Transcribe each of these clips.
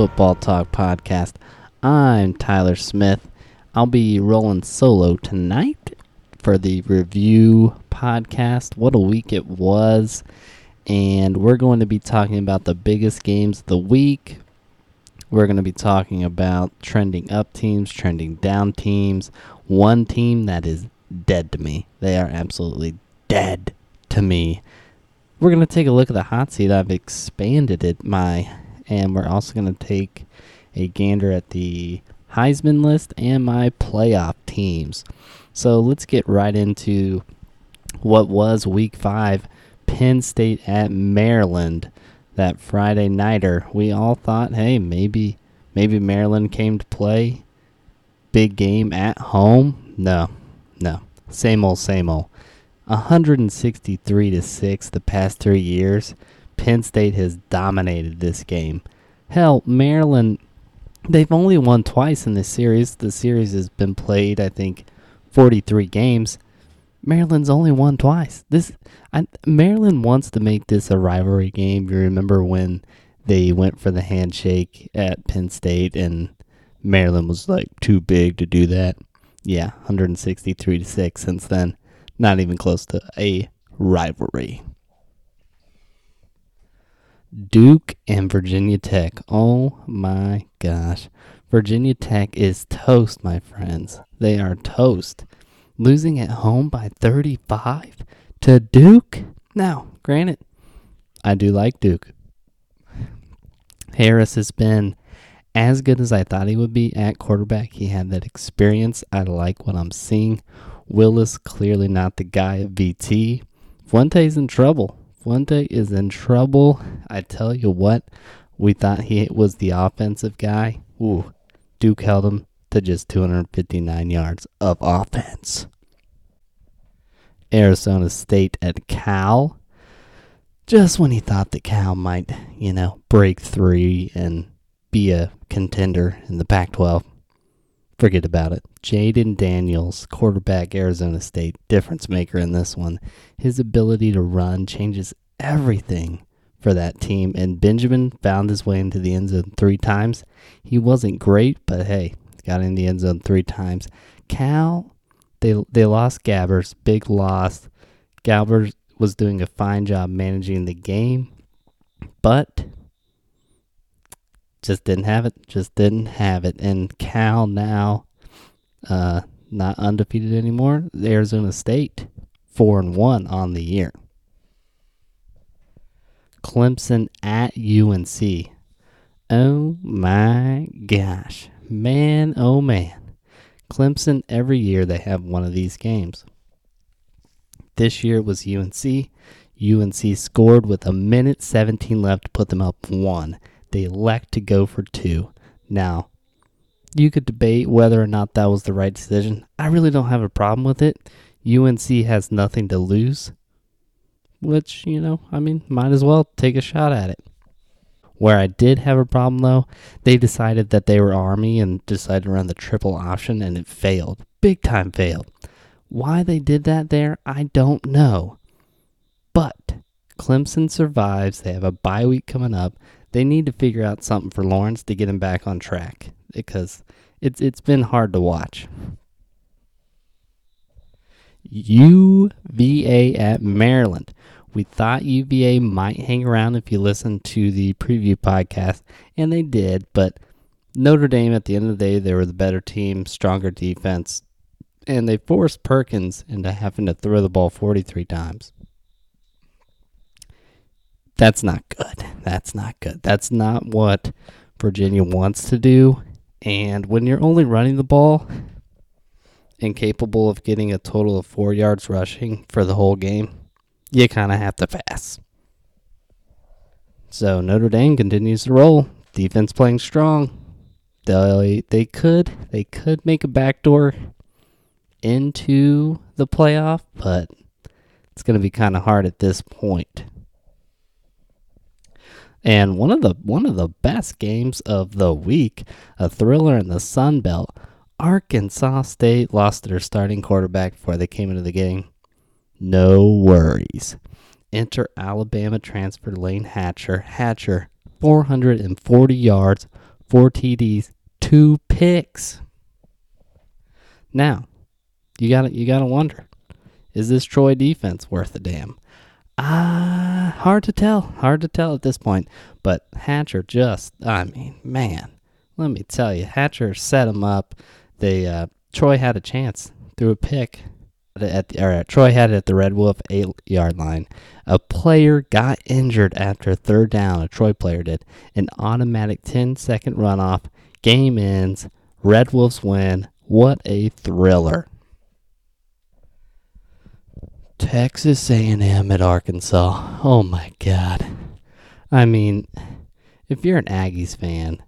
Football Talk podcast. I'm Tyler Smith. I'll be rolling solo tonight for the review podcast. What a week it was. And we're going to be talking about the biggest games of the week. We're going to be talking about trending up teams, trending down teams. One team that is dead to me. They are absolutely dead to me. We're going to take a look at the hot seat. I've expanded it my and we're also going to take a gander at the Heisman list and my playoff teams. So let's get right into what was week 5 Penn State at Maryland that Friday nighter. We all thought, hey, maybe maybe Maryland came to play. Big game at home. No. No. Same old same old. 163 to 6 the past 3 years. Penn State has dominated this game. Hell, Maryland they've only won twice in this series. The series has been played, I think, 43 games. Maryland's only won twice. This I, Maryland wants to make this a rivalry game. You remember when they went for the handshake at Penn State and Maryland was like too big to do that. Yeah, 163 to 6 since then. Not even close to a rivalry. Duke and Virginia Tech. Oh my gosh. Virginia Tech is toast, my friends. They are toast. Losing at home by 35 to Duke? Now, granted, I do like Duke. Harris has been as good as I thought he would be at quarterback. He had that experience. I like what I'm seeing. Willis clearly not the guy at VT. Fuente's in trouble. Fuente is in trouble. I tell you what, we thought he was the offensive guy. Ooh, Duke held him to just 259 yards of offense. Arizona State at Cal. Just when he thought that Cal might, you know, break three and be a contender in the Pac 12, forget about it. Jayden Daniels, quarterback, Arizona State, difference maker in this one. His ability to run changes everything for that team. And Benjamin found his way into the end zone three times. He wasn't great, but hey, got in the end zone three times. Cal, they they lost Garbers, big loss. Garbers was doing a fine job managing the game, but just didn't have it. Just didn't have it. And Cal now, uh, not undefeated anymore. Arizona State, four and one on the year. Clemson at UNC. Oh my gosh. Man, oh man. Clemson, every year they have one of these games. This year it was UNC. UNC scored with a minute 17 left to put them up one. They elect to go for two. Now, you could debate whether or not that was the right decision. I really don't have a problem with it. UNC has nothing to lose, which, you know, I mean, might as well take a shot at it. Where I did have a problem, though, they decided that they were Army and decided to run the triple option, and it failed. Big time failed. Why they did that there, I don't know. But Clemson survives. They have a bye week coming up they need to figure out something for Lawrence to get him back on track because it's it's been hard to watch. UVA at Maryland. We thought UVA might hang around if you listened to the preview podcast, and they did, but Notre Dame at the end of the day, they were the better team, stronger defense, and they forced Perkins into having to throw the ball 43 times. That's not good. That's not good. That's not what Virginia wants to do. And when you're only running the ball and capable of getting a total of four yards rushing for the whole game, you kind of have to pass. So Notre Dame continues to roll. Defense playing strong. They they could they could make a backdoor into the playoff, but it's going to be kind of hard at this point. And one of the one of the best games of the week, a thriller in the Sun Belt. Arkansas State lost their starting quarterback before they came into the game. No worries. Enter Alabama transfer Layne Hatcher. Hatcher 440 yards, four TDs, two picks. Now, you got to you got to wonder, is this Troy defense worth a damn? Ah, uh, hard to tell. Hard to tell at this point. But Hatcher just, I mean, man, let me tell you, Hatcher set him up. They uh, Troy had a chance through a pick at the, or Troy had it at the Red Wolf eight yard line. A player got injured after third down. A Troy player did. An automatic 10 second runoff. Game ends. Red Wolves win. What a thriller! Texas A&M at Arkansas. Oh my God! I mean, if you're an Aggies fan,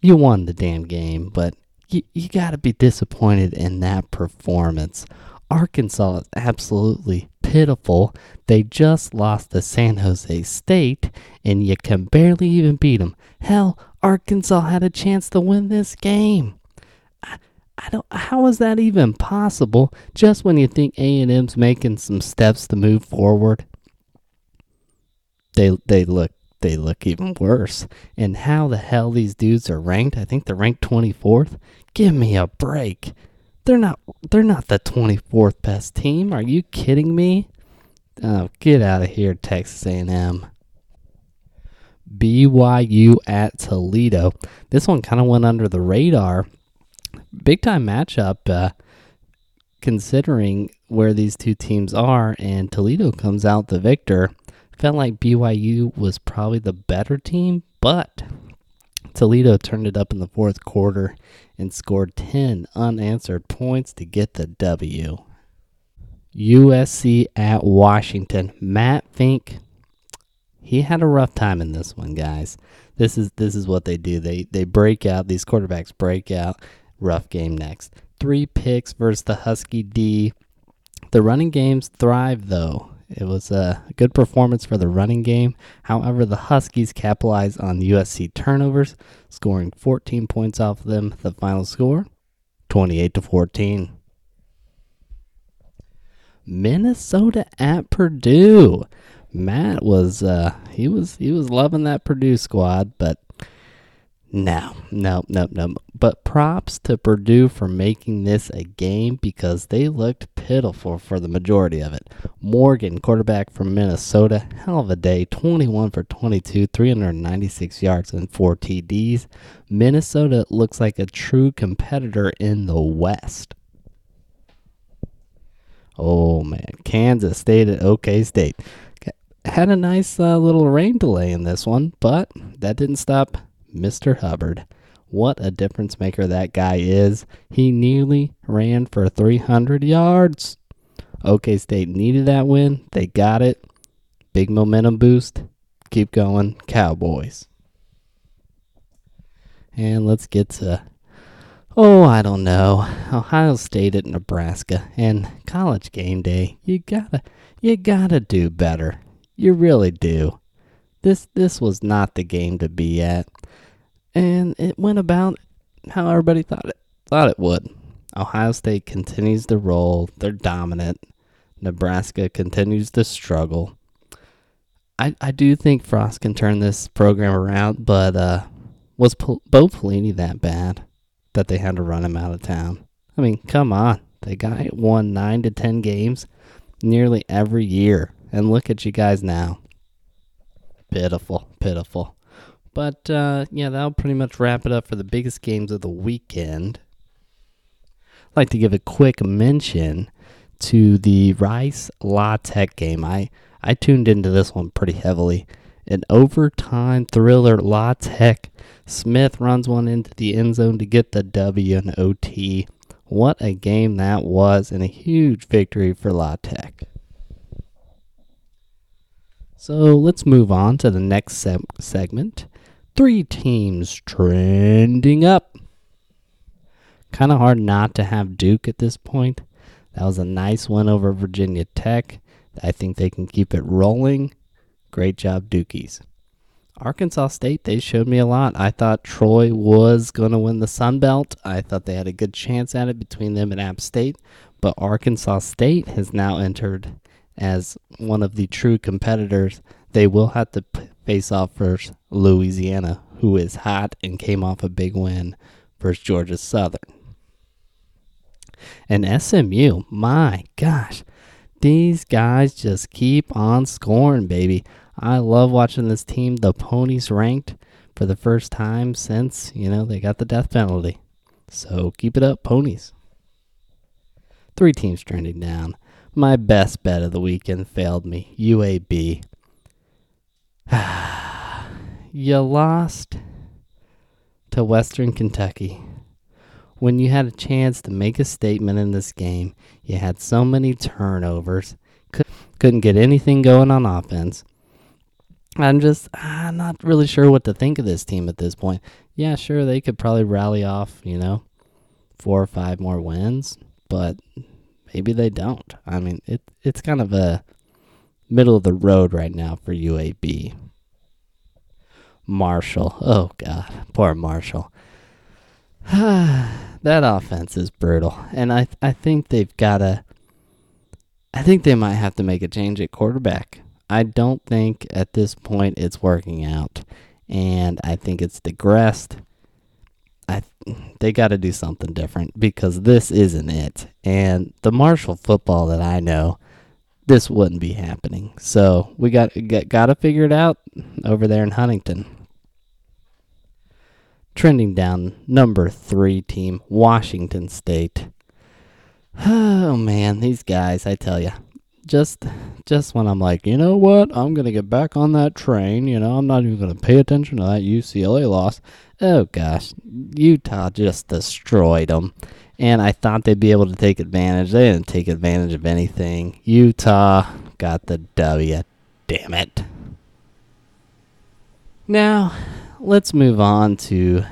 you won the damn game, but you, you got to be disappointed in that performance. Arkansas is absolutely pitiful. They just lost to San Jose State, and you can barely even beat them. Hell, Arkansas had a chance to win this game. I, don't. How is that even possible? Just when you think A and M's making some steps to move forward, they they look they look even worse. And how the hell these dudes are ranked? I think they're ranked 24th. Give me a break. They're not they're not the 24th best team. Are you kidding me? Oh, get out of here, Texas A&M. BYU at Toledo. This one kind of went under the radar. Big time matchup, uh, considering where these two teams are, and Toledo comes out the victor. Felt like BYU was probably the better team, but Toledo turned it up in the fourth quarter and scored 10 unanswered points to get the W. USC at Washington. Matt Fink, he had a rough time in this one, guys. This is this is what they do. They they break out. These quarterbacks break out. Rough game next. Three picks versus the Husky D. The running games thrive though. It was a good performance for the running game. However, the Huskies capitalized on USC turnovers, scoring 14 points off of them. The final score 28 to 14. Minnesota at Purdue. Matt was uh, he was he was loving that Purdue squad, but no, no, no, no. But props to Purdue for making this a game because they looked pitiful for the majority of it. Morgan, quarterback from Minnesota, hell of a day 21 for 22, 396 yards, and 4 TDs. Minnesota looks like a true competitor in the West. Oh man, Kansas State at OK State. Had a nice uh, little rain delay in this one, but that didn't stop Mr. Hubbard. What a difference maker that guy is. He nearly ran for 300 yards. OK State needed that win. They got it. Big momentum boost. Keep going, Cowboys. And let's get to, oh, I don't know, Ohio State at Nebraska and college game day. You gotta, you gotta do better. You really do. This, this was not the game to be at and it went about how everybody thought it thought it would. Ohio State continues to roll; they're dominant. Nebraska continues to struggle. I I do think Frost can turn this program around, but uh, was Bo Pelini that bad that they had to run him out of town? I mean, come on, the guy won nine to ten games nearly every year, and look at you guys now. Pitiful, pitiful. But uh, yeah, that'll pretty much wrap it up for the biggest games of the weekend. I'd like to give a quick mention to the Rice La Tech game. I, I tuned into this one pretty heavily. An overtime thriller, La Tech. Smith runs one into the end zone to get the W and OT. What a game that was, and a huge victory for La Tech. So let's move on to the next se- segment three teams trending up. Kind of hard not to have Duke at this point. That was a nice win over Virginia Tech. I think they can keep it rolling. Great job, Dukies. Arkansas State, they showed me a lot. I thought Troy was going to win the Sun Belt. I thought they had a good chance at it between them and App State. But Arkansas State has now entered as one of the true competitors They will have to face off versus Louisiana, who is hot and came off a big win versus Georgia Southern. And SMU, my gosh, these guys just keep on scoring, baby. I love watching this team. The Ponies ranked for the first time since, you know, they got the death penalty. So keep it up, Ponies. Three teams trending down. My best bet of the weekend failed me. UAB. you lost to Western Kentucky. When you had a chance to make a statement in this game, you had so many turnovers, couldn't get anything going on offense. I'm just I'm not really sure what to think of this team at this point. Yeah, sure they could probably rally off, you know, four or five more wins, but maybe they don't. I mean, it it's kind of a middle of the road right now for UAB. Marshall. Oh god, poor Marshall. that offense is brutal, and I I think they've got to. I think they might have to make a change at quarterback. I don't think at this point it's working out, and I think it's digressed. I they got to do something different because this isn't it. And the Marshall football that I know, this wouldn't be happening. So we got got, to figure it out over there in Huntington. Trending down, number three team, Washington State. Oh man, these guys, I tell you, just just when I'm like, you know what, I'm gonna get back on that train. You know, I'm not even gonna pay attention to that UCLA loss. Oh gosh, Utah just destroyed them, and I thought they'd be able to take advantage. They didn't take advantage of anything. Utah got the W. Damn it. Now, let's move on to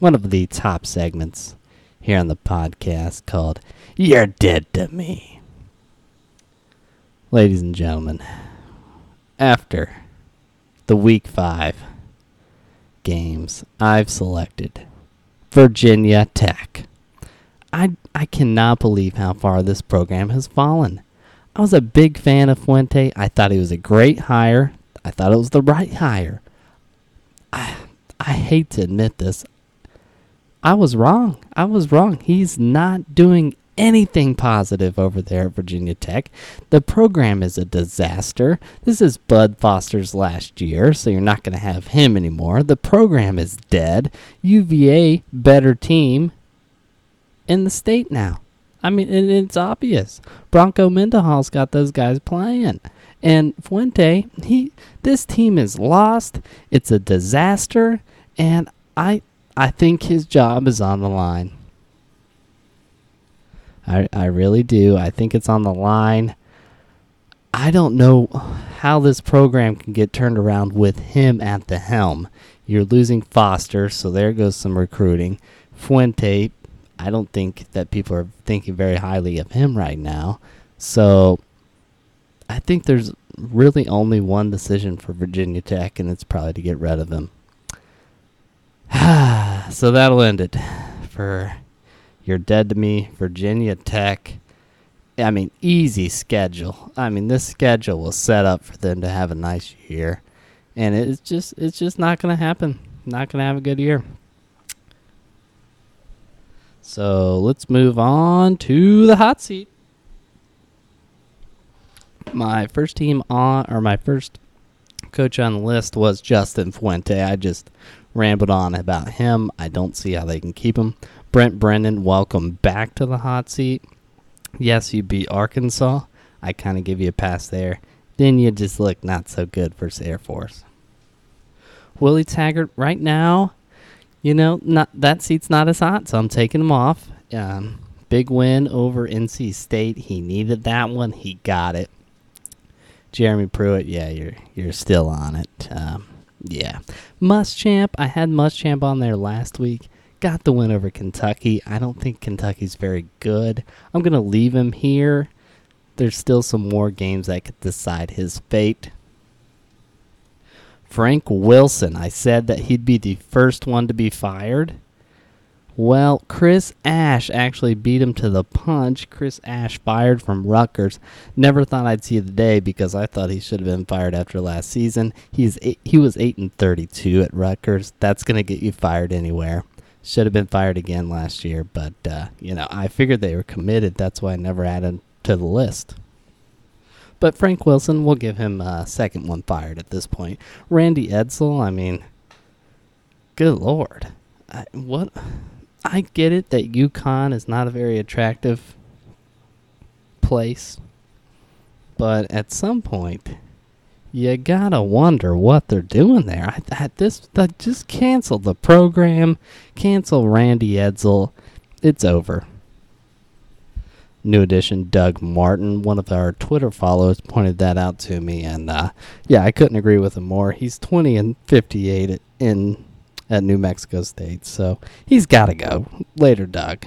one of the top segments here on the podcast called You're Dead to Me. Ladies and gentlemen, after the week five games, I've selected Virginia Tech. I, I cannot believe how far this program has fallen. I was a big fan of Fuente. I thought he was a great hire. I thought it was the right hire. I, I hate to admit this. I was wrong. I was wrong. He's not doing anything positive over there at Virginia Tech. The program is a disaster. This is Bud Foster's last year, so you're not going to have him anymore. The program is dead. UVA, better team in the state now. I mean, it's obvious. Bronco Mendenhall's got those guys playing. And Fuente, he this team is lost. It's a disaster, and I I think his job is on the line. I I really do. I think it's on the line. I don't know how this program can get turned around with him at the helm. You're losing Foster, so there goes some recruiting. Fuente, I don't think that people are thinking very highly of him right now. So I think there's really only one decision for Virginia Tech, and it's probably to get rid of him. so that'll end it for You're Dead to Me, Virginia Tech. I mean, easy schedule. I mean, this schedule was set up for them to have a nice year, and it's just it's just not going to happen. Not going to have a good year. So let's move on to the hot seat my first team on, or my first coach on the list was Justin Fuente. I just rambled on about him. I don't see how they can keep him. Brent Brennan, welcome back to the hot seat. Yes, you beat Arkansas. I kind of give you a pass there. Then you just look not so good versus Air Force. Willie Taggart, right now, you know, not that seat's not as hot, so I'm taking him off. Um, big win over NC State. He needed that one. He got it. Jeremy Pruitt, yeah, you're you're still on it. Um, yeah, Muschamp. I had Muschamp on there last week. Got the win over Kentucky. I don't think Kentucky's very good. I'm gonna leave him here. There's still some more games that could decide his fate. Frank Wilson. I said that he'd be the first one to be fired. Well, Chris Ash actually beat him to the punch. Chris Ash fired from Rutgers. Never thought I'd see the day because I thought he should have been fired after last season. He's eight, he was eight and thirty-two at Rutgers. That's gonna get you fired anywhere. Should have been fired again last year, but uh, you know I figured they were committed. That's why I never added to the list. But Frank Wilson, we'll give him a second one fired at this point. Randy Edsall, I mean, good lord, I, what? I get it that UConn is not a very attractive place, but at some point, you gotta wonder what they're doing there. I, I this just cancel the program, cancel Randy Edsall. It's over. New addition, Doug Martin, one of our Twitter followers, pointed that out to me, and uh, yeah, I couldn't agree with him more. He's 20 and 58 in at New Mexico State. So he's got to go. Later, Doug.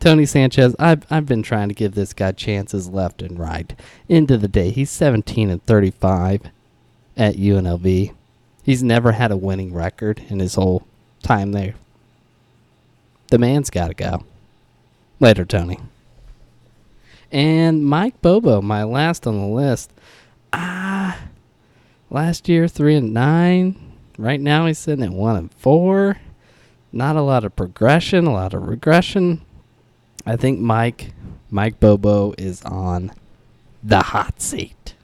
Tony Sanchez, I've, I've been trying to give this guy chances left and right. Into the day, he's 17 and 35 at UNLV. He's never had a winning record in his whole time there. The man's got to go. Later, Tony. And Mike Bobo, my last on the list. Ah, last year, 3 and 9 Right now he's sitting at one and four. Not a lot of progression, a lot of regression. I think Mike Mike Bobo is on the hot seat.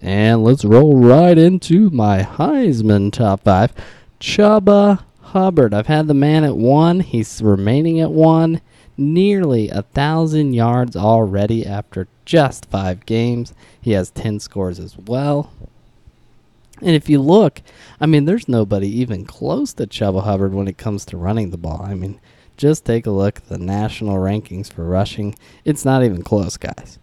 And let's roll right into my Heisman top five. Chuba Hubbard. I've had the man at one. He's remaining at one. Nearly a thousand yards already after just five games. He has 10 scores as well. And if you look, I mean, there's nobody even close to Chuba Hubbard when it comes to running the ball. I mean, just take a look at the national rankings for rushing. It's not even close, guys.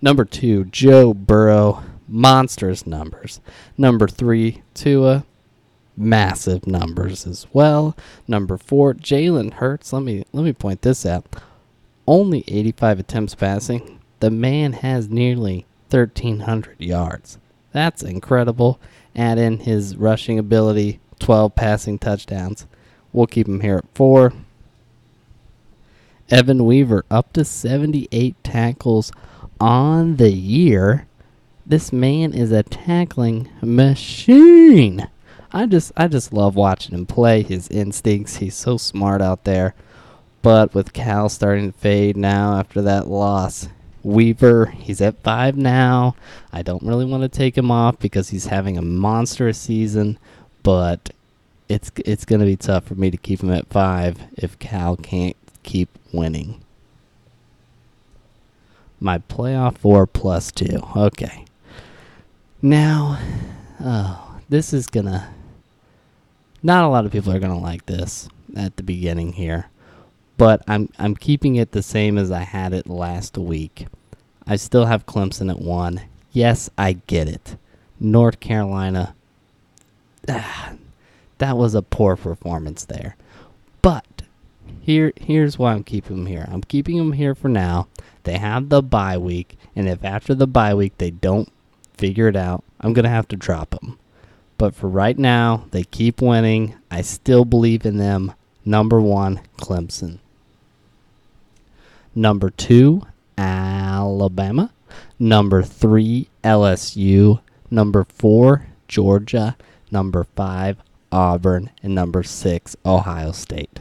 Number two, Joe Burrow, monstrous numbers. Number three, Tua, massive numbers as well. Number four, Jalen Hurts. Let me let me point this out. Only 85 attempts passing. The man has nearly 1,300 yards. That's incredible. Add in his rushing ability, 12 passing touchdowns. We'll keep him here at four. Evan Weaver up to 78 tackles on the year. This man is a tackling machine. I just I just love watching him play. His instincts, he's so smart out there. But with Cal starting to fade now after that loss, Weaver, he's at five now. I don't really want to take him off because he's having a monstrous season, but it's it's going to be tough for me to keep him at five if Cal can't keep winning. My playoff four plus two. Okay. Now, oh, this is gonna. Not a lot of people are gonna like this at the beginning here but I'm I'm keeping it the same as I had it last week. I still have Clemson at one. Yes, I get it. North Carolina, ah, that was a poor performance there. But here here's why I'm keeping them here. I'm keeping them here for now. They have the bye week, and if after the bye week they don't figure it out, I'm gonna have to drop them. But for right now, they keep winning. I still believe in them. Number one, Clemson. Number two, Alabama. Number three, LSU. Number four, Georgia. Number five, Auburn. And number six, Ohio State.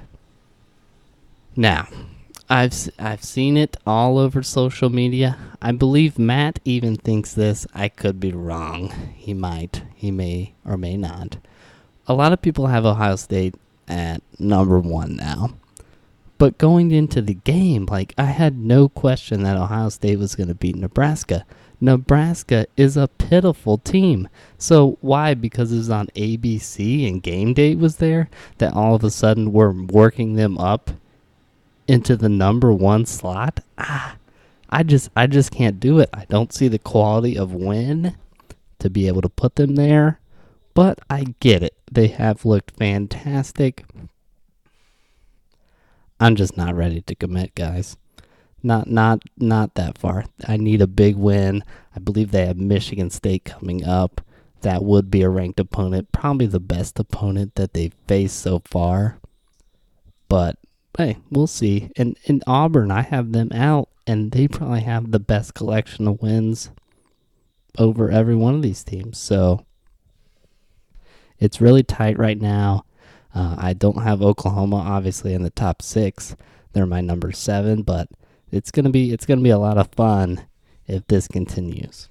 Now, I've I've seen it all over social media. I believe Matt even thinks this. I could be wrong. He might. He may or may not. A lot of people have Ohio State at number 1 now. But going into the game, like I had no question that Ohio State was going to beat Nebraska. Nebraska is a pitiful team. So why? Because it was on ABC and game date was there that all of a sudden we're working them up into the number one slot. Ah, I just I just can't do it. I don't see the quality of win to be able to put them there. But I get it. They have looked fantastic. I'm just not ready to commit, guys. Not not not that far. I need a big win. I believe they have Michigan State coming up. that would be a ranked opponent, probably the best opponent that they've faced so far. But hey, we'll see. And in Auburn, I have them out, and they probably have the best collection of wins over every one of these teams. So it's really tight right now. Uh, I don't have Oklahoma obviously in the top six. They're my number seven, but it's gonna be it's gonna be a lot of fun if this continues.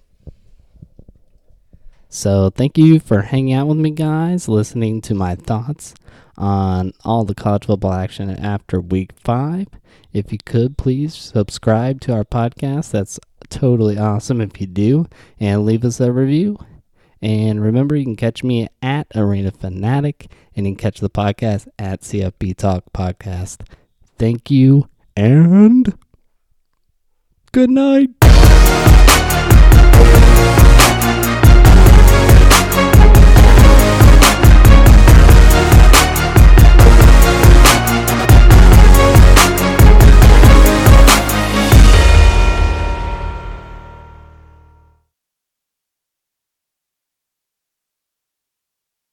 So thank you for hanging out with me, guys, listening to my thoughts on all the college football action after week five. If you could please subscribe to our podcast, that's totally awesome if you do, and leave us a review. And remember, you can catch me at Arena Fanatic, and you can catch the podcast at CFB Talk Podcast. Thank you, and good night.